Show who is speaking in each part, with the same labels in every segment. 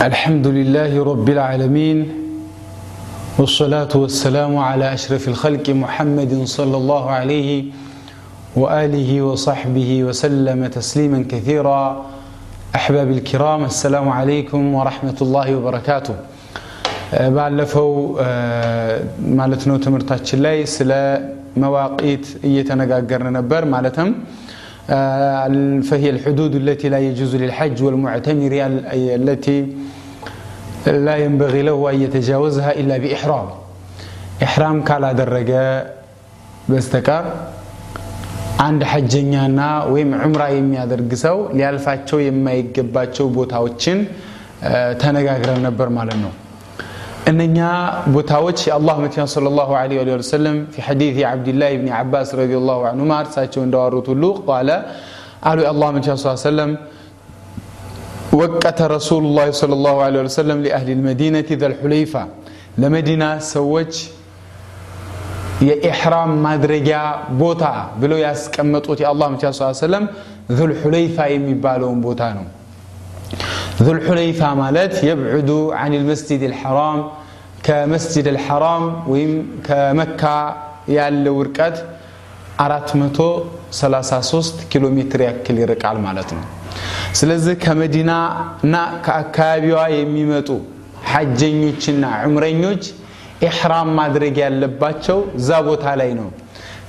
Speaker 1: الحمد لله رب العالمين والصلاة والسلام على أشرف الخلق محمد صلى الله عليه وآله وصحبه وسلم تسليما كثيرا أحباب الكرام السلام عليكم ورحمة الله وبركاته ባለፈው ማለት ነው ትምህርታችን ላይ ስለ መዋቂት እየተነጋገርን ነበር ማለትም فهي الحدود التي لا يجوز للحج والمعتمر التي لا ينبغي له أن يتجاوزها إلا بإحرام إحرام كالا درجة بستكار አንድ ሐጀኛና ወይም ዑምራ የሚያደርግ ሰው ሊያልፋቸው የማይገባቸው ቦታዎችን ተነጋግረን ነበር ማለት ነው እነኛ ቦታዎች የአላህ መቲያ صلى الله عليه وآله وسلم في حديث عبد الله بن عباس رضي الله عنهما እርሳቸው እንዳወሩት ሁሉ قال አሉ የአላህ መቲያ صلى الله عليه وسلم وقت رسول الله صلى الله عليه وسلم لأهل المدينة ذا الحليفة لمدينة سوج የኢሕራም ማድረጊያ ቦታ ብለው ያስቀመጡት የአላህ መቲያ ስ ሰለም ዙልሑለይፋ የሚባለውን ቦታ ነው ዙልሑለይፋ ማለት የብዕዱ አን ልመስጅድ ልሐራም ከመስጅድ ልሐራም ወይም ከመካ ያለው ርቀት 433 ኪሎ ሜትር ያክል ይርቃል ማለት ነው ስለዚህ ከመዲና እና ከአካባቢዋ የሚመጡ ሐጀኞችና ዑምረኞች ኢሕራም ማድረግ ያለባቸው እዛ ቦታ ላይ ነው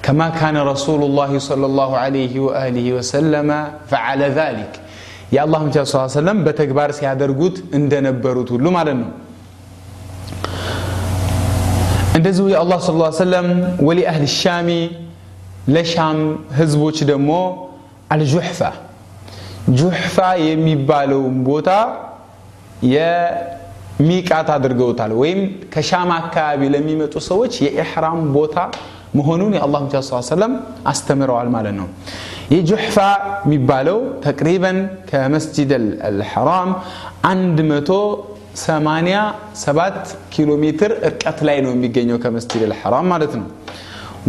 Speaker 1: كما كان رسول الله صلى الله عليه وآله وسلم فعل ذلك የአላህ ብቻ ስ ሰለም በተግባር ሲያደርጉት እንደነበሩት ሁሉ ማለት ነው። እንደዚሁ የአላህ ስ ሰለም ወሊ አህል ሻሚ ለሻም ህዝቦች ደግሞ አልጁሕፋ። ጁሕፋ የሚባለውን ቦታ የሚቃት አድርገውታል ወይም ከሻም አካባቢ ለሚመጡ ሰዎች የኢሕራም ቦታ መሆኑን የአላህ ብቻ ስ ሰለም አስተምረዋል ማለት ነው። የጁሕፋ የሚባለው ተቅሪበን ከመስጅድ አልሐራም 187 ኪሎ ሜትር እርቀት ላይ ነው የሚገኘው ከመስጅድ አልሐራም ማለት ነው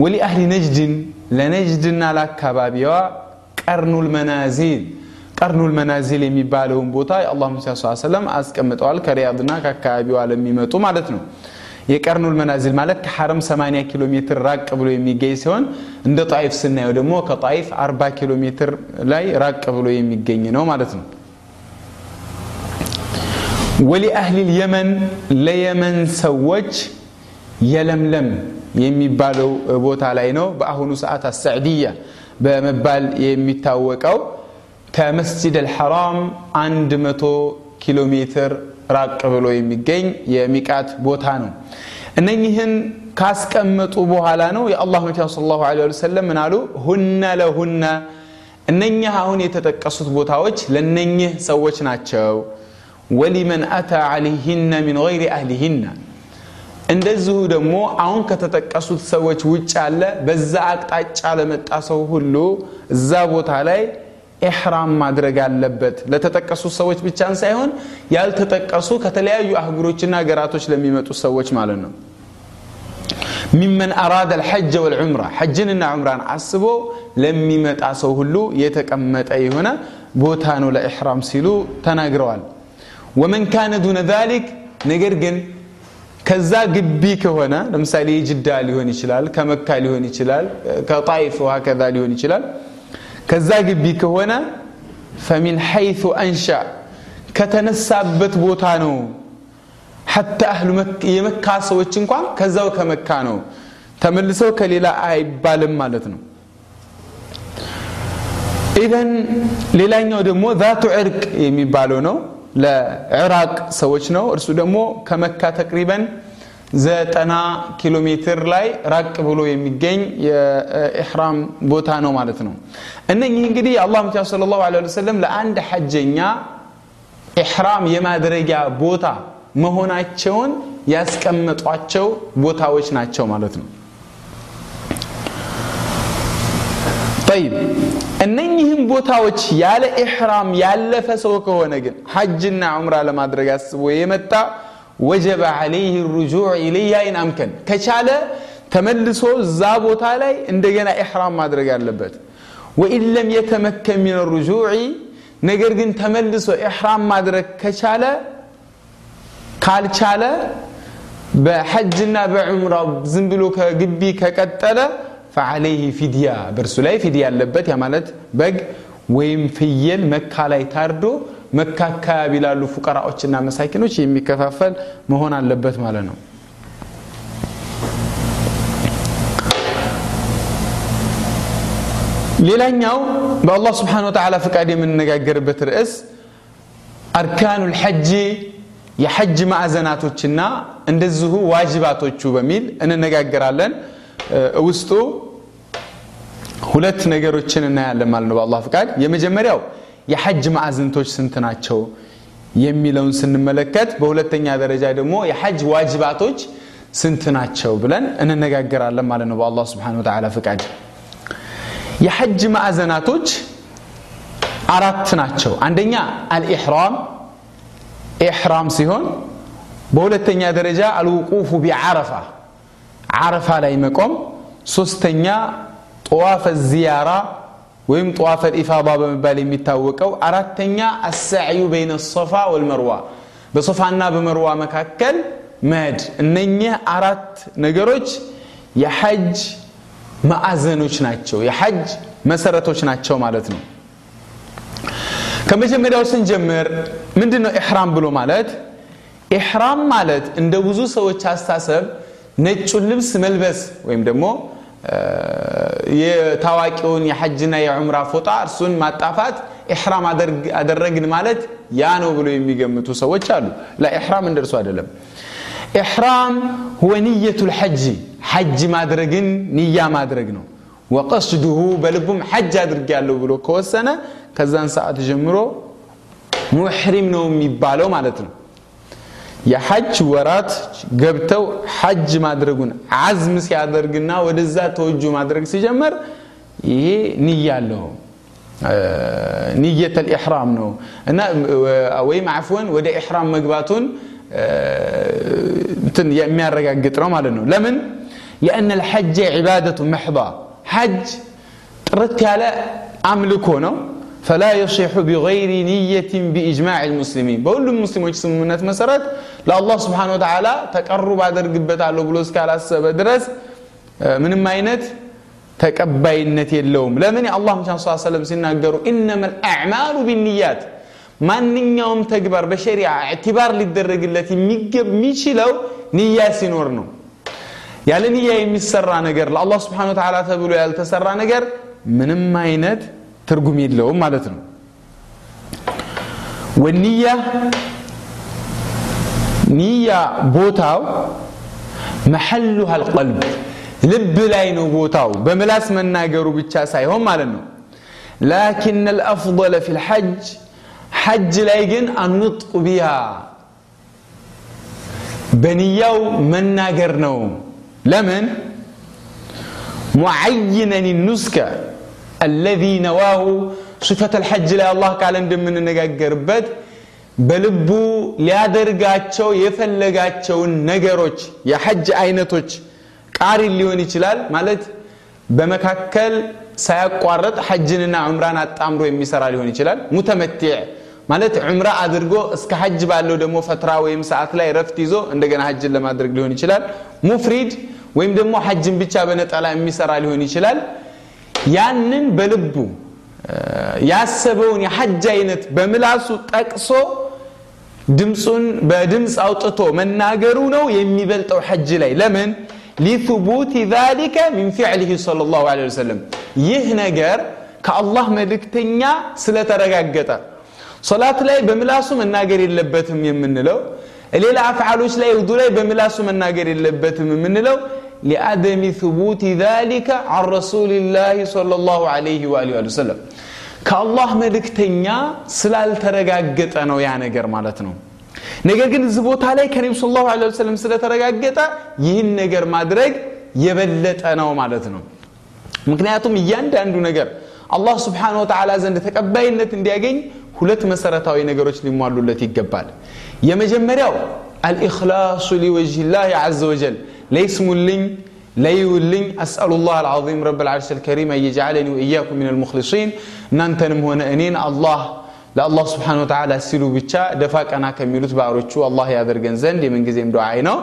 Speaker 1: ወሊ አህሊ ነጅድን ለነጅድና ለአካባቢዋ ቀርኑል መናዚል ቀርኑል መናዚል የሚባለውን ቦታ የአላህ ሙሳ ሰለም አስቀምጠዋል ከሪያድና ከአካባቢዋ ለሚመጡ ማለት ነው የቀርኑል መናዚል ማለት ከሐረም 80 ኪሎ ሜትር ራቅ ብሎ የሚገኝ ሲሆን እንደ ጣይፍ ስናየው ደግሞ ከጣይፍ 40 ኪሎ ሜትር ላይ ራቅ ብሎ የሚገኝ ነው ማለት ነው ወሊ አህሊል የመን ለየመን ሰዎች የለምለም የሚባለው ቦታ ላይ ነው በአሁኑ ሰዓት አሳዕድያ በመባል የሚታወቀው ከመስጅድ አልሐራም 100 ኪሎ ሜትር ራቅ ብሎ የሚገኝ የሚቃት ቦታ ነው። እነኝህን ካስቀመጡ በኋላ ነው የአላህ መቲያ ስ ላሁ ወሰለም ምን ሁነ ለሁነ እነኝህ አሁን የተጠቀሱት ቦታዎች ለነኝህ ሰዎች ናቸው። ወሊመን አታ አለይህነ ሚን ገይሪ አህሊህነ እንደዚሁ ደግሞ አሁን ከተጠቀሱት ሰዎች ውጭ ያለ በዛ አቅጣጫ ለመጣ ሰው ሁሉ እዛ ቦታ ላይ ኢሕራም ማድረግ አለበት ለተጠቀሱ ሰዎች ብቻን ሳይሆን ያልተጠቀሱ ከተለያዩ አህጉሮችና ሀገራቶች ለሚመጡ ሰዎች ማለት ነው ሚመን አራደ ልሐጀ ወልዑምራ ሐጅንና ዑምራን አስቦ ለሚመጣ ሰው ሁሉ የተቀመጠ የሆነ ቦታ ነው ለኢሕራም ሲሉ ተናግረዋል ወመን ካነ ዱነ ዛሊክ ነገር ግን ከዛ ግቢ ከሆነ ለምሳሌ የጅዳ ሊሆን ይችላል ከመካ ሊሆን ይችላል ከጣይፍ ከዛ ሊሆን ይችላል ከዛ ግቢ ከሆነ ፈሚን ሐይث አንሻ ከተነሳበት ቦታ ነው። ሐታ አህሉ የመካ ሰዎች እንኳን ከዛው ከመካ ነው። ተመልሰው ከሌላ አይባልም ማለት ነው። ኢዘን ሌላኛው ደግሞ ዛቱ ዕርቅ የሚባለው ነው። ለዕራቅ ሰዎች ነው። እርሱ ደግሞ ከመካ ተቅሪበን ዘጠና ኪሎ ሜትር ላይ ራቅ ብሎ የሚገኝ የኢሕራም ቦታ ነው ማለት ነው። እነኚህ እንግዲህ የአላህ መቲያ ስለ ላሁ ወሰለም ለአንድ ሐጀኛ ኢሕራም የማድረጊያ ቦታ መሆናቸውን ያስቀመጧቸው ቦታዎች ናቸው ማለት ነው። ጠይብ እነኚህም ቦታዎች ያለ ኢሕራም ያለፈ ሰው ከሆነ ግን ሐጅና ዑምራ ለማድረግ አስቦ የመጣ ወጀበ ዓለይህ ሩጁዕ ኢለያ ኢን አምከን ከቻለ ተመልሶ እዛ ቦታ ላይ እንደገና ኢሕራም ማድረግ አለበት ወኢን ለም የተመከን ሚን ሩጁዕ ነገር ግን ተመልሶ ኢሕራም ማድረግ ከቻለ ካልቻለ በሐጅና በዑምራ ዝም ብሎ ከግቢ ከቀጠለ ፈዓለይህ ፊድያ በእርሱ ላይ ፊድያ ያለበት ያ ማለት በግ ወይም ፍየል መካ ላይ ታርዶ መካ አካባቢ ላሉ ፉቀራዎችና መሳኪኖች የሚከፋፈል መሆን አለበት ማለት ነው። ሌላኛው በአላህ ስብሓን ወተዓላ ፍቃድ የምንነጋገርበት ርዕስ አርካኑ ልሐጂ የሐጅ ማዕዘናቶችና እንደዚሁ ዋጅባቶቹ በሚል እንነጋገራለን። ውስጡ ሁለት ነገሮችን እናያለን ማለት ነው በአላህ ፍቃድ። የመጀመሪያው የሐጅ ማዕዘንቶች ስንት ናቸው የሚለውን ስንመለከት በሁለተኛ ደረጃ ደግሞ የሐጅ ዋጅባቶች ስንት ናቸው ብለን እንነጋገራለን ማለት ነው በአላህ ስብሓን ወተዓላ ፍቃድ። የሐጅ ማዕዘናቶች አራት ናቸው። አንደኛ አልኢሕራም። ኢሕራም ሲሆን በሁለተኛ ደረጃ አልውቁፉ ቢዓረፋ ዓረፋ ላይ መቆም። ሶስተኛ ጠዋፈ ዚያራ ወይም ጠዋፈ ልኢፋዳ በመባል የሚታወቀው አራተኛ አሳዕዩ በይነ ሶፋ ወልመርዋ። በሶፋና በመርዋ መካከል መሄድ። እነኚህ አራት ነገሮች የሐጅ ማዕዘኖች ናቸው። የሐጅ መሰረቶች ናቸው ማለት ነው። ከመጀመሪያው ስንጀምር ምንድን ነው ኢሕራም ብሎ ማለት? ኢሕራም ማለት እንደ ብዙ ሰዎች አስተሳሰብ ነጩን ልብስ መልበስ ወይም ደግሞ የታዋቂውን የሐጅና የዑምራ ፎጣ እርሱን ማጣፋት ኢሕራም አደረግን ማለት ያ ነው ብሎ የሚገምቱ ሰዎች አሉ ለኢሕራም እንደርሱ አይደለም ኢሕራም ሁወ ንየቱ ልሐጂ ሐጅ ማድረግን ንያ ማድረግ ነው ወቀስዱሁ በልቡም ሐጅ አድርግ ያለው ብሎ ከወሰነ ከዛን ሰዓት ጀምሮ ሙሕሪም ነው የሚባለው ማለት ነው የሐጅ ወራት ገብተው ሐጅ ማድረጉን አዝም ሲያደርግና ወደዛ ተወጁ ማድረግ ሲጀመር ይሄ ንያ አለው ንየተ ልኢሕራም ነው እና ወይም አፍወን ወደ ኢሕራም መግባቱን እንትን የሚያረጋግጥ ነው ማለት ነው ለምን لأن الحج عبادة محضة حج ጥርት ያለ አምልኮ ነው فلا يصح بغير نية بإجماع المسلمين በሁሉም ሙስሊሞች ስምምነት መሰረት ለአላህ ስብሓን ወተዓላ ተቀሩብ አደርግበታለሁ ብሎ እስካላሰበ ድረስ ምንም አይነት ተቀባይነት የለውም ለምን የአላህ መቻ ስ ሰለም ሲናገሩ ኢነማ ልአዕማሉ ቢንያት ማንኛውም ተግባር በሸሪዓ እዕትባር ሊደረግለት የሚችለው ንያ ሲኖር ነው ያለ ንያ የሚሰራ ነገር ለአላህ ስብሓን ወተዓላ ተብሎ ያልተሰራ ነገር ምንም አይነት ترجم يدلهم مالتنا والنية نية بوتاو محلها القلب لب لاينو بوتاو بملاس من ناقرو بتشاساي هم مالنا لكن الأفضل في الحج حج لايقن النطق بها بنيو من نوم. لمن معينني النسكه አለዚ ነዋሁ ሲፈተ ልሐጅ ላይ አላህ ቃል እንደምንነጋገርበት በልቡ ሊያደርጋቸው የፈለጋቸውን ነገሮች የሐጅ አይነቶች ቃሪ ሊሆን ይችላል ማለት በመካከል ሳያቋረጥ ሐጅንና ዑምራን አጣምሮ የሚሰራ ሊሆን ይችላል። ሙተመቲዕ ማለት ዑምራ አድርጎ እስከ ሐጅ ባለው ደግሞ ፈትራ ወይም ሰዓት ላይ ረፍት ይዞ እንደገና ሐጅን ለማድረግ ሊሆን ይችላል። ሙፍሪድ ወይም ደግሞ ሐጅን ብቻ በነጠላ የሚሰራ ሊሆን ይችላል። ያንን በልቡ ያሰበውን የሐጅ አይነት በምላሱ ጠቅሶ ድምፁን በድምፅ አውጥቶ መናገሩ ነው የሚበልጠው ሐጅ ላይ ለምን ሊثቡት ذلك من فعله صلى الله عليه وسلم ይህ ነገር ከአላህ መልእክተኛ ስለተረጋገጠ ሶላት ላይ በምላሱ መናገር የለበትም የምንለው ሌላ አፍዓሎች ላይ ውዱ ላይ በምላሱ መናገር የለበትም የምንለው لعدم ثبوت ذلك عن رسول الله صلى الله عليه وآله وسلم ከአላህ መልእክተኛ ስላልተረጋገጠ ነው ያ ነገር ማለት ነው ነገር ግን እዚህ ቦታ ላይ ከነቢ ስ ላሁ ወሰለም ስለተረጋገጠ ይህን ነገር ማድረግ የበለጠ ነው ማለት ነው ምክንያቱም እያንዳንዱ ነገር አላህ ስብሓን ወተዓላ ዘንድ ተቀባይነት እንዲያገኝ ሁለት መሰረታዊ ነገሮች ሊሟሉለት ይገባል የመጀመሪያው አልኢክላሱ ሊወጅህ ላህ ዘ ወጀል ليس ملين ليولين أسأل الله العظيم رب العرش الكريم أن يجعلني وإياكم من المخلصين. ننتنم هنا أنين. الله لا الله سبحانه وتعالى سيلو بيتا دفاك أنا كملت بعرشو الله يا جنزان زين دي من جزيم دعائنا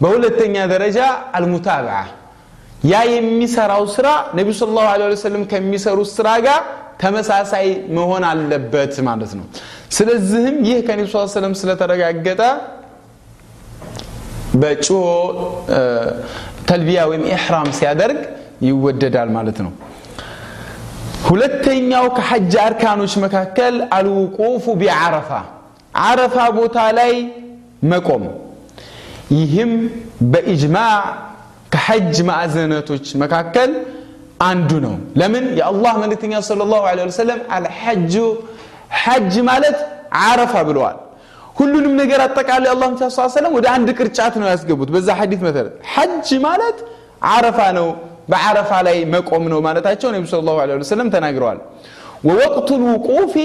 Speaker 1: بقول الثانية درجة المتابعة. يا يمسر أسرة نبي صلى الله عليه وسلم كم مسر أسرة جا تمس على سعي مهون على اللبات ما عرفنا سلزهم. يه كان النبي صلى الله عليه وسلم سلطة رجع جدا بچو تلبية ويم إحرام سيادرق يودد على مالتنا هلتين يو كحج أركانوش مكاكل الوقوف بعرفة عرفة بوتالي مكم يهم بإجماع كحج مأزنتوش مكاكل عندنو لمن يا الله من صلى الله عليه وسلم الحج حج مالت عرفة بالوال ሁሉንም ነገር አጠቃላይ አላህ ስ ሰለም ወደ አንድ ቅርጫት ነው ያስገቡት በዛ ሐዲት መሰረት ሐጅ ማለት አረፋ ነው በአረፋ ላይ መቆም ነው ማለታቸው ነቢ ስ ላሁ ለ ወሰለም ተናግረዋል ወወቅቱ ልውቁፊ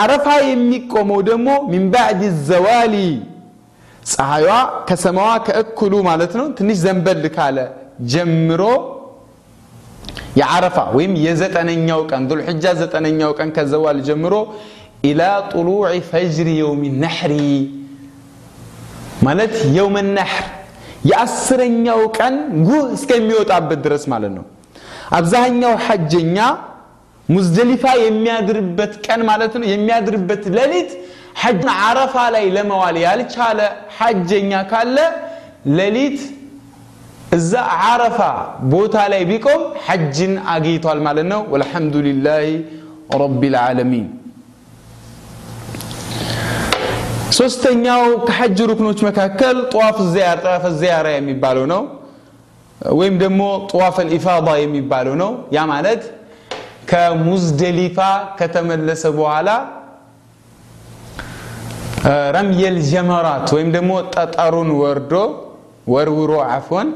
Speaker 1: አረፋ የሚቆመው ደግሞ ሚን ባዕድ ዘዋሊ ፀሐይዋ ከሰማዋ ከእኩሉ ማለት ነው ትንሽ ዘንበል ካለ ጀምሮ የዓረፋ ወይም የዘጠነኛው ቀን ዙልሕጃ ዘጠነኛው ቀን ከዘዋል ጀምሮ ኢላ ጥሉዕ ፈጅሪ የውም ነሕሪ ማለት የውመ ነሕር የአስረኛው ቀን ጉህ እስከሚወጣበት ድረስ ማለት ነው አብዛኛው ሐጀኛ ሙዝደሊፋ የሚያድርበት ቀን ማለት ነው የሚያድርበት ሌሊት ሐጅን አረፋ ላይ ለመዋል ያልቻለ ሐጀኛ ካለ ሌሊት እዛ አረፋ ቦታ ላይ ቢቆም ሐጅን አግኝቷል ማለት ነው ወልሐምዱሊላህ ረቢ ልዓለሚን ሶስተኛው ከሐጅ ሩክኖች መካከል ጠዋፍ ጠዋፈ ዚያራ የሚባለው ነው። ወይም ደግሞ ጠዋፍ ልኢፋዳ የሚባለው ነው። ያ ማለት ከሙዝደሊፋ ከተመለሰ በኋላ ረምየል ጀመራት ወይም ደግሞ ጠጠሩን ወርዶ ወርውሮ አፎን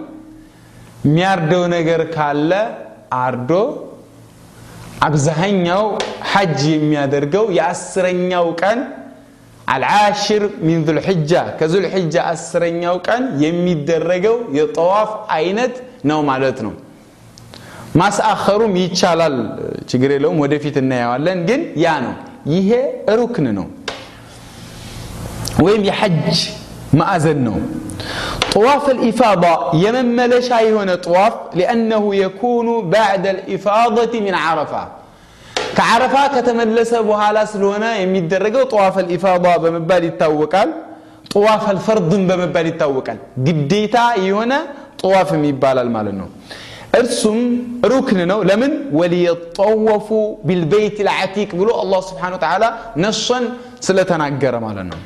Speaker 1: የሚያርደው ነገር ካለ አርዶ አብዛኛው ሐጅ የሚያደርገው የአስረኛው ቀን አልዓሽር ሚን ዙልሕጃ ከዙልሕጃ አስረኛው ቀን የሚደረገው የጠዋፍ አይነት ነው ማለት ነው ማስአኸሩም ይቻላል ችግር የለውም ወደፊት እናየዋለን ግን ያ ነው ይሄ ሩክን ነው ወይም የሐጅ ማዕዘን ነው طواف الإفاضة يمن ملشا هنا طواف لأنه يكون بعد الإفاضة من عرفة كعرفة كتمن لسبو على سلونا يمد الدرجة طواف الإفاضة بمبالي التوكل طواف الفرض بمبالي التوكل جديتا يهنا طواف مبال المالنو ارسم ركننا لمن وليطوفوا بالبيت العتيق بلو الله سبحانه وتعالى نصا سلتنا عجر مالنو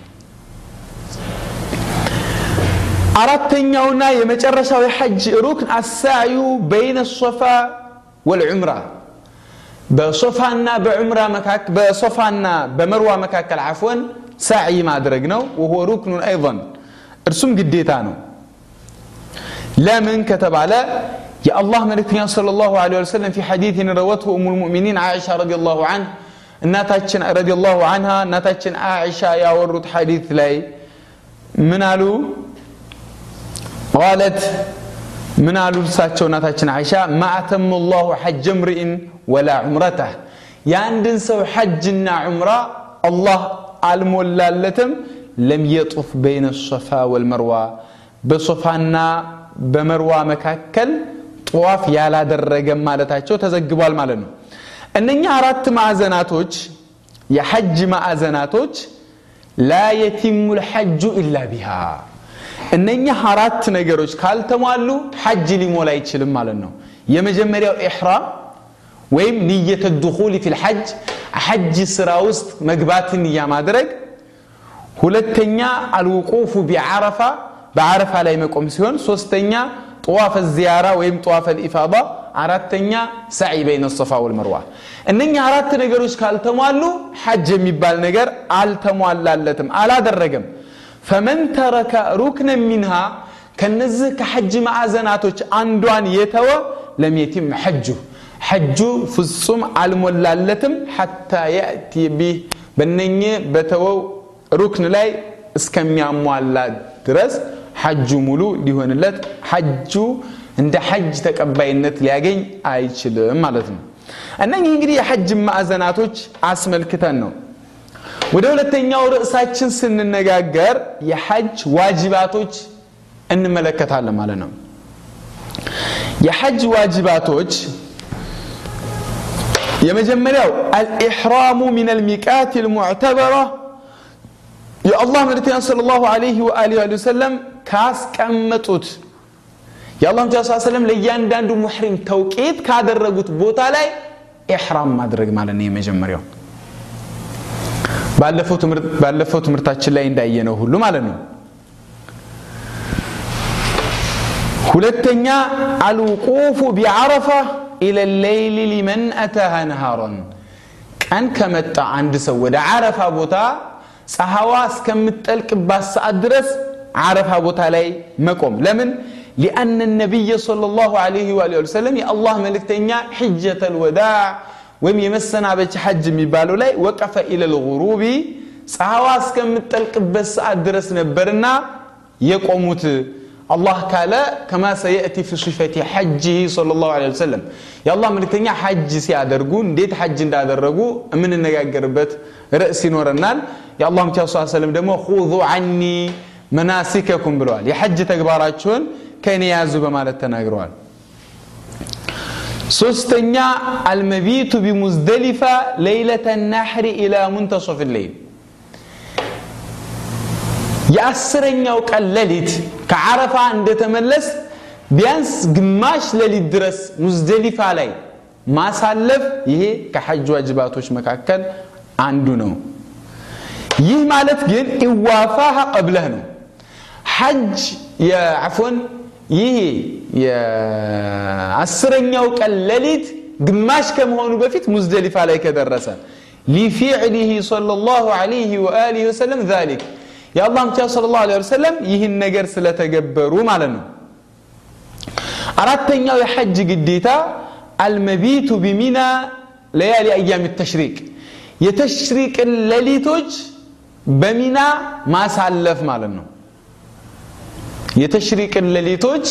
Speaker 1: أردت أن يونا يمجرشا ويحج ركن السعي بين الصفا والعمره بصفانا بعمرة مكاك بصفانا بمروة مكاك العفو سعي ما درجنا وهو ركن أيضا ارسم قديتانو لا من كتب على يا الله ملك صلى الله عليه وسلم في حديث روته أم المؤمنين عائشة رضي الله عنه ناتشن رضي الله عنها ناتشن عائشة يا ورد حديث لي منالو قالت من منالو ساتشو ناتشن عائشة ما أتم الله حج امرئ ولا عمرته. ياندن سو حجنا عمرة الله علم ولا لم يطف بين الصفا والمروة بصفانا بمروة مكاكل طواف يالا درقة مالتاتشو تزقبال مالنو أنني أردت مع زناتوش يا حج مع زناتوش لا يتم الحج إلا بها أنني أردت نقروش قال تمالو حج لي مولاي تشلم مالنو يمجمري إحرام ወይም ንየተ ድኹል ፊ ልሐጅ ሐጅ ስራ ውስጥ መግባትን ንያ ማድረግ ሁለተኛ አልውቁፉ ቢዓረፋ በዓረፋ ላይ መቆም ሲሆን ሶስተኛ ጠዋፈ ዚያራ ወይም ጠዋፈ ልኢፋዳ አራተኛ ሳዒ በይነ ሶፋ ወልመርዋ እነኛ አራት ነገሮች ካልተሟሉ ሐጅ የሚባል ነገር አልተሟላለትም አላደረገም ፈመን ተረከ ሩክነ ሚንሃ ከነዚህ ከሐጅ ማዕዘናቶች አንዷን የተወ ለም የቲም ሐጁ ሐጁ ፍጹም አልሞላለትም ሐታ የእቲ ቢህ በነኘ በተወው ሩክን ላይ እስከሚያሟላ ድረስ ሐጁ ሙሉ ሊሆንለት ሐጁ እንደ ሐጅ ተቀባይነት ሊያገኝ አይችልም ማለት ነው። እነኚህ እንግዲህ የሐጅ ማዕዘናቶች አስመልክተን ነው። ወደ ሁለተኛው ርዕሳችን ስንነጋገር የሐጅ ዋጅባቶች እንመለከታለን ማለት ነው። የሐጅ ዋጅባቶች يا مجمل الإحرام من الميقات المعتبرة. يا الله من صلى الله عليه وآله وآله وسلم كاس كم متوت. يا الله صلى الله عليه وسلم ليان داندو محرم توقيت كادر رغوت بوتا لي إحرام ما درق مالن يا مجمل يو ባለፈው ትምህርታችን ላይ እንዳየ ነው ሁሉ ማለት ነው። ሁለተኛ አልውቁፉ ቢዓረፋ إلى الليل لمن أتاها نهارا. ቀን ከመጣ አንድ ሰው ወደ አረፋ ቦታ ፀሐዋ እስከምትጠልቅባት ሰዓት أدرس عرفا بوتا ላይ መቆም لمن؟ لأن النبي صلى الله عليه وآله وسلم يا الله ملكتنيا حجة الوداع ويم يمسنا بج حج ميبالو لاي وقف إلى الغروب. صحواس كم تلقب بس أدرس نبرنا يقوموت. አላህ ካለ ከማ ሰየእቲ ፊ ሲፈቲ ሐጅህ صለ ላሁ ለ ወሰለም የአላህ መልክተኛ ሐጅ ሲያደርጉ እንዴት ሐጅ እንዳደረጉ የምንነጋገርበት ርዕስ ይኖረናል የአላህ ምቻ ስ ሰለም ደግሞ ሁዙ አኒ መናሲከኩም ብለዋል የሐጅ ተግባራችሁን ከእኔ ያዙ በማለት ተናግረዋል ሶስተኛ አልመቢቱ ቢሙዝደሊፋ ለይለተ ናሕሪ ኢላ ሙንተሶፍ ሌይል የአስረኛው ቀን ሌሊት ከዓረፋ እንደተመለስ ቢያንስ ግማሽ ሌሊት ድረስ ሙዝደሊፋ ላይ ማሳለፍ ይሄ ከሐጅ ዋጅባቶች መካከል አንዱ ነው። ይህ ማለት ግን ኢዋፋሃ ቀብለህ ነው። ሐጅ የአፎን ይሄ የአስረኛው ቀን ሌሊት ግማሽ ከመሆኑ በፊት ሙዝደሊፋ ላይ ከደረሰ ሊፊዕሊህ ሰለላሁ ዐለይህ ወአሊህ ወሰለም ዛሊክ يا الله متى صلى الله عليه وسلم يهن نجر سلة تجبرو معلنا أردت أن يحج جديتا المبيت بمنا ليالي أيام التشريك يتشريك الليلتوج بمنا ما سالف معلنا يتشريك الليلتوج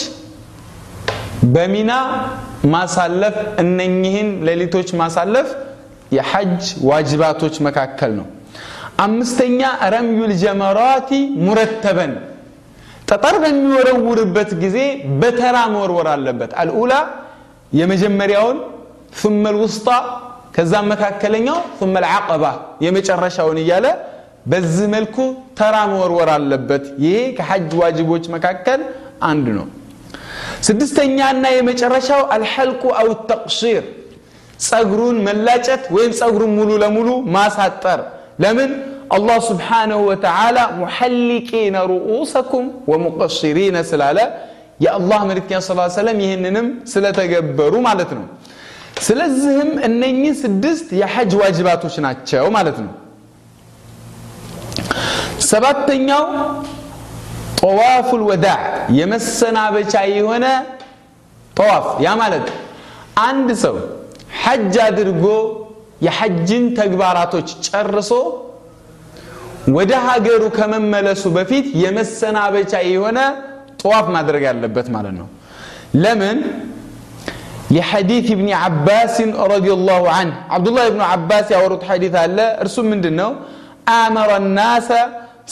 Speaker 1: بمنا ما سالف أن ليلتوج ما سالف يحج واجباتوج مكاكلنو አምስተኛ ረምዩል ጀመራቲ ሙረተበን ጠጠር በሚወረውርበት ጊዜ በተራ መወርወር አለበት አልኡላ የመጀመሪያውን ثم الوسطى ከዛም መካከለኛው ثم العقبة የመጨረሻውን እያለ በዚህ መልኩ ተራ መወርወር አለበት ይሄ ከሐጅ ዋጅቦች መካከል አንዱ ነው ስድስተኛና የመጨረሻው አልሐልቁ አው ተቅሺር ጸጉሩን መላጨት ወይም ጸጉሩን ሙሉ ለሙሉ ማሳጠር ለምን አላህ ስብሓንሁ ወተዓላ ሙሐሊቂነ ሩኡሰኩም ወሙቀሽሪነ ስላለ የአላህ መልክተኛ ስ ሰለም ይህንንም ስለተገበሩ ማለት ነው ስለዚህም እነኚህ ስድስት የሐጅ ዋጅባቶች ናቸው ማለት ነው ሰባተኛው ጠዋፉል ወዳዕ የመሰናበቻ የሆነ ጠዋፍ ያ ማለት አንድ ሰው ሐጅ አድርጎ የሐጅን ተግባራቶች ጨርሶ ወደ ሀገሩ ከመመለሱ በፊት የመሰናበቻ የሆነ ጠዋፍ ማድረግ ያለበት ማለት ነው ለምን لحديث ابن عباس رضي الله عنه عبد الله بن عباس ያወሩት ሐዲት አለ እርሱ ምንድነው آمر الناس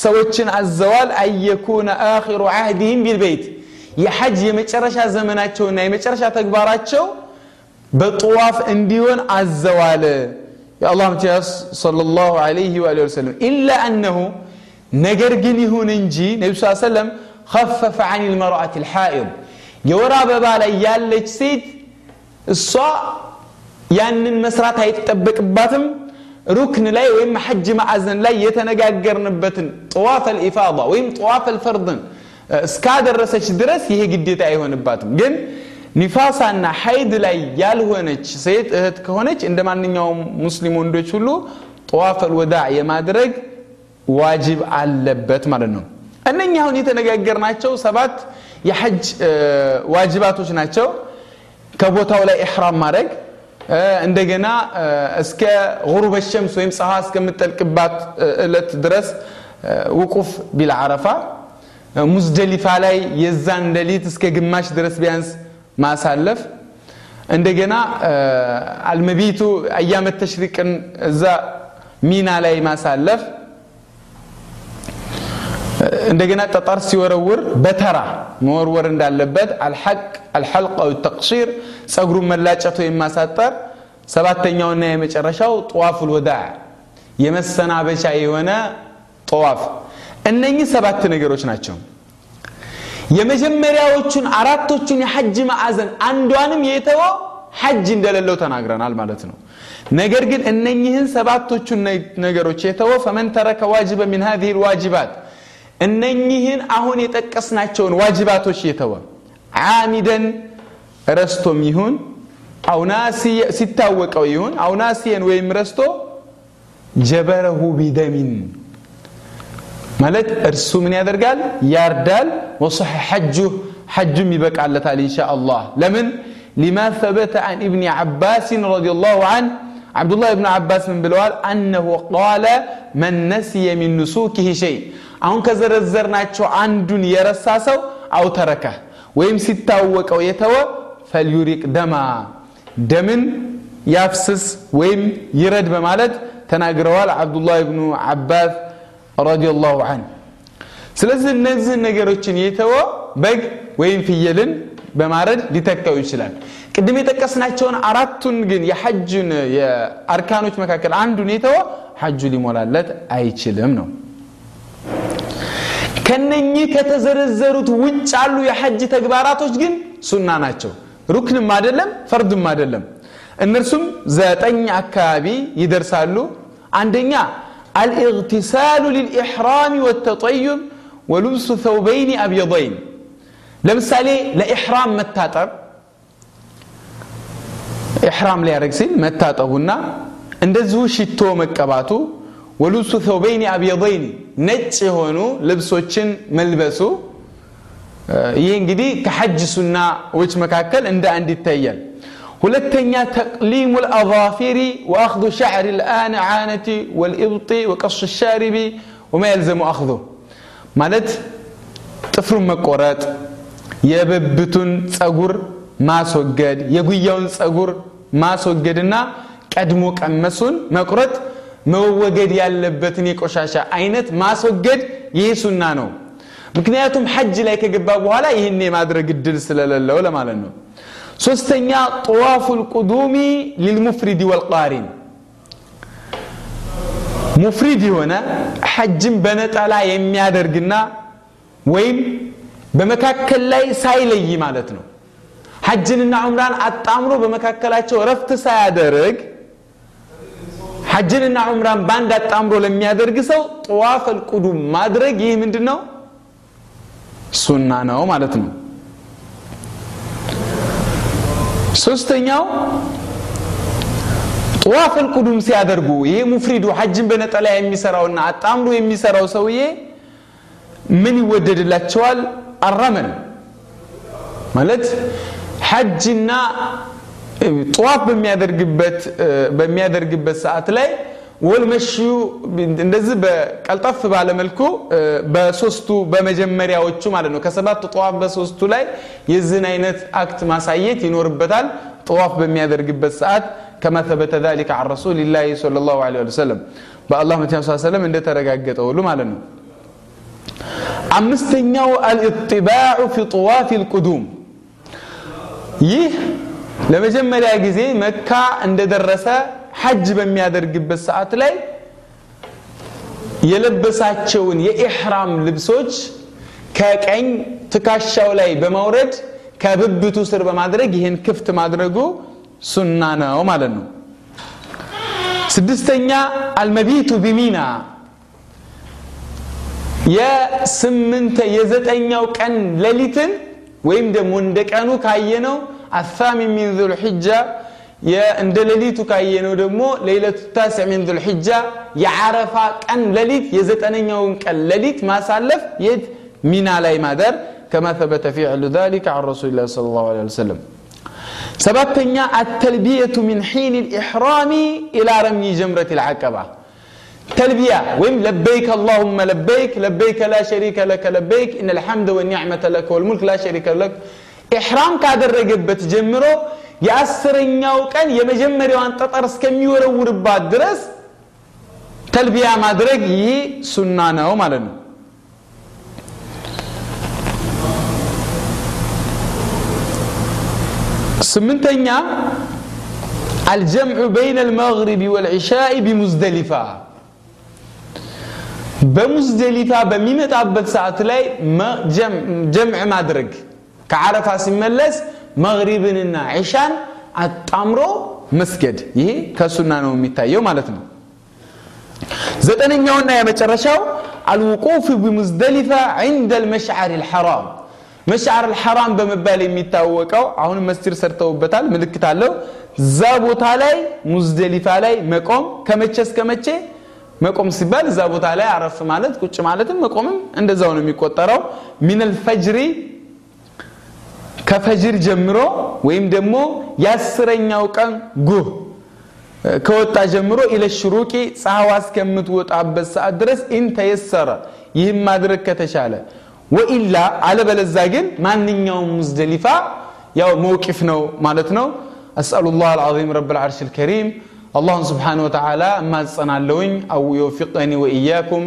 Speaker 1: ሰዎችን አዘዋል አየኩነ አኺሩ አህዲህም ቢልበይት የሐጅ የመጨረሻ ዘመናቸውና የመጨረሻ ተግባራቸው በጠዋፍ እንዲሆን አዘዋል የአላህ ምትያስ ሰለላሁ ዐለይሂ ወአሊሂ ወሰለም ኢላ አነሁ ነገር ግን ይሁን እንጂ ነቢ ስ ሰለም ከፈፈ አን ልመርአት ልሓኢድ የወር አበባ ላይ ያለች ሴት እሷ ያንን መስራት አይጠበቅባትም ሩክን ላይ ወይም ሐጅ ማዕዘን ላይ የተነጋገርንበትን ጠዋፍ አልኢፋዳ ወይም ጠዋፍ አልፈርድን እስካደረሰች ድረስ ይሄ ግዴታ አይሆንባትም ግን ኒፋሳና ሀይድ ላይ ያልሆነች ሴት እህት ከሆነች እንደ ማንኛውም ሙስሊም ወንዶች ሁሉ ጠዋፈል ወዳ የማድረግ ዋጅብ አለበት ማለት ነው። እነኛ አሁን የተነጋገርናቸው ሰባት የሐጅ ዋጅባቶች ናቸው። ከቦታው ላይ ኢሕራም ማድረግ እንደገና እስከ ጉሩበ ሸምስ ወይም ፀሐ እስከምጠልቅባት እለት ድረስ ውቁፍ ቢል አረፋ ሙዝደሊፋ ላይ የዛን ሌሊት እስከ ግማሽ ድረስ ቢያንስ ማሳለፍ። እንደገና አልመቢቱ አያመት ተሽሪቅን እዛ ሚና ላይ ማሳለፍ። እንደገና ጠጠር ሲወረውር በተራ መወርወር እንዳለበት አልሐቅ አልሐልቅ አው ተቅሲር ጸጉሩን መላጨት ወይም ማሳጠር። ሰባተኛውና የመጨረሻው ጠዋፉል ወዳዕ የመሰናበቻ የሆነ ጠዋፍ። እነኚህ ሰባት ነገሮች ናቸው የመጀመሪያዎቹን አራቶቹን የሐጅ ማዕዘን አንዷንም የተወው ሐጅ እንደሌለው ተናግረናል ማለት ነው ነገር ግን እነኚህን ሰባቶቹን ነገሮች የተወ ፈመን ተረከ ዋጅበ ሚን ሀዚህ ልዋጅባት እነኚህን አሁን የጠቀስናቸውን ዋጅባቶች የተወ ዓሚደን ረስቶም ይሁን ሲታወቀው ይሁን አውናሲየን ወይም ረስቶ ጀበረሁ ቢደሚን ማለት እርሱ ምን ያደርጋል ያርዳል ወሶሕ ሐጁህ ሐጁም ይበቃለታል ኢንሻ አላህ ለምን ሊማ ሰበተ አን ኢብኒ ዓባስን ረዲ ላሁ አን ዓብዱላህ እብኑ ዓባስ ምን ብለዋል አነሁ ቃለ መን ነስየ ሚን ኑሱኪህ ሸይ አሁን ከዘረዘርናቸው አንዱን የረሳ ሰው አውተረከህ ወይም ሲታወቀው የተወ ፈልዩሪቅ ደማ ደምን ያፍስስ ወይም ይረድ በማለት ተናግረዋል ዓብዱላህ እብኑ ዓባስ ረዲየላሁ ዐንሁ። ስለዚህ እነዚህን ነገሮችን የተወ በግ ወይም ፍየልን በማረድ ሊተካው ይችላል። ቅድም የጠቀስናቸውን አራቱን ግን የሐጁን የአርካኖች መካከል አንዱን የተወ ሐጁ ሊሞላለት አይችልም ነው። ከነኚህ ከተዘረዘሩት ውጭ ያሉ የሐጅ ተግባራቶች ግን ሱና ናቸው። ሩክንም አይደለም ፈርድም አይደለም። እነርሱም ዘጠኝ አካባቢ ይደርሳሉ። አንደኛ الاغتسال للإحرام والتطيب ولبس ثوبين أبيضين. لمسالي لإحرام متاتر إحرام ليركسين متاتر هنا عند اندزو شتو مكباتو ولبس ثوبين أبيضين نجح هونو لبسو چن ملبسو ينجدي كحج سنة وش مكاكل عند عندي تيال ولتنيا تقليم الأظافر وأخذ شعر الآن عانة والإبط وقص الشارب وما يلزم أخذه. مالت طفر مقرات يببتون تسأقر ما سوجد يقويون تسأقر ما سوجدنا كدموك أمسون مقرات موجد يالبتني كوشاشا أينت ما سوجد يسنانو مكنياتهم حج لك قبابو هلا يهني ما أدري قدر سلالة ولا مالنو ሶስተኛ ጠዋፉ ልቁዱሚ ሊልሙፍሪድ ወልቃሪን። ሙፍሪድ የሆነ ሐጅን በነጠላ የሚያደርግና ወይም በመካከል ላይ ሳይለይ ማለት ነው። ሐጅንና ዑምራን አጣምሮ በመካከላቸው ረፍት ሳያደርግ ሐጅንና ዑምራን በአንድ አጣምሮ ለሚያደርግ ሰው ጠዋፍ አልቁዱም ማድረግ ይህ ምንድን ነው ሱና ነው ማለት ነው ሶስተኛው ጠዋፍ አልቁዱም ሲያደርጉ ይሄ ሙፍሪዱ ሐጅን በነጠላ የሚሰራውና አጣምሮ የሚሰራው ሰውዬ ምን ይወደድላቸዋል? አረመን ማለት ሐጅና ጠዋፍ በሚያደርግበት በሚያደርግበት ሰዓት ላይ ወልመሽዩ እንደዚህ በቀልጠፍ ባለ መልኩ በሶስቱ በመጀመሪያዎቹ ማለት ነው ከሰባት ጠዋፍ በሶስቱ ላይ የዚህን አይነት አክት ማሳየት ይኖርበታል ጠዋፍ በሚያደርግበት ሰዓት ከማ ثبت ذلك عن رسول الله صلى الله عليه وسلم በአላህ መቲያ ሰለም እንደተረጋገጠ ሁሉ ማለት ነው አምስተኛው አልኢጥባዑ ፊ ጠዋፍ ልቁዱም ይህ ለመጀመሪያ ጊዜ መካ እንደደረሰ ሐጅ በሚያደርግበት ሰዓት ላይ የለበሳቸውን የኢሕራም ልብሶች ከቀኝ ትካሻው ላይ በማውረድ ከብብቱ ስር በማድረግ ይህን ክፍት ማድረጉ ሱና ነው ማለት ነው። ስድስተኛ አልመቢቱ ቢሚና የስምንተ የዘጠኛው ቀን ሌሊትን ወይም ደግሞ እንደ ቀኑ ካየነው አሳሚ ሚን ዙልሕጃ يا اندللي تو كاينو دمو ليله التاسع من ذو الحجه يا عرفه كان ليله يا زتنينو كان لليت ما سالف يد من علي ما در كما ثبت فعل ذلك عن رسول الله صلى الله عليه وسلم سببتنيا التلبيه من حين الاحرام إلى رمي جمره العقبه تلبية وين لبيك اللهم لبيك لبيك لا شريك لك لبيك إن الحمد والنعمة لك والملك لا شريك لك إحرام كادر رقبة جمره የአስረኛው ቀን የመጀመሪያዋን ጠጠር እስከሚወረውርባት ድረስ ተልቢያ ማድረግ ይህ ሱና ነው ማለት ነው ስምንተኛ አልጀምዑ በይነ አልመግሪቢ ወልዕሻኢ ቢሙዝደሊፋ በሙዝደሊፋ በሚመጣበት ሰዓት ላይ ጀምዕ ማድረግ ከዓረፋ ሲመለስ መግሪብንና ዒሻን አጣምሮ መስገድ ይሄ ከሱና ነው የሚታየው ማለት ነው ዘጠነኛውና የመጨረሻው አልውቁፍ ቢሙዝደሊፋ ዕንደ ልመሽዓር ልሐራም መሽዓር ልሐራም በመባል የሚታወቀው አሁን መስጅድ ሰርተውበታል ምልክት አለው እዛ ቦታ ላይ ሙዝደሊፋ ላይ መቆም ከመቼ እስከ መቼ መቆም ሲባል እዛ ቦታ ላይ አረፍ ማለት ቁጭ ማለትም መቆምም እንደዛው ነው የሚቆጠረው ሚነል ፈጅሪ ከፈጅር ጀምሮ ወይም ደግሞ የአስረኛው ቀን ጉህ ከወጣ ጀምሮ ኢለ ሽሩቂ ፀሐዋ እስከምትወጣበት ሰዓት ድረስ ኢንተየሰረ ይህም ማድረግ ከተቻለ ወኢላ አለበለዛ ግን ማንኛውም ሙዝደሊፋ ያው መውቂፍ ነው ማለት ነው أسأل الله العظيم رب العرش الكريم الله سبحانه وتعالى ما تصنعلوين أو يوفقني وإياكم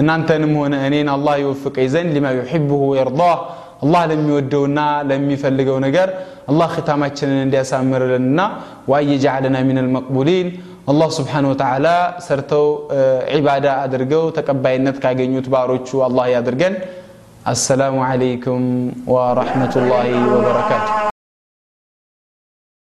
Speaker 1: أن أنت نمون أنين الله يوفق إذن لما يحبه ويرضاه الله لم يودونا لم يفلقوا نقر. الله ختاماتنا ندي أسامر لنا وأن يجعلنا من المقبولين. الله سبحانه وتعالى سرتو عبادة أدرقو تقبعينت كاقين يتباروچو الله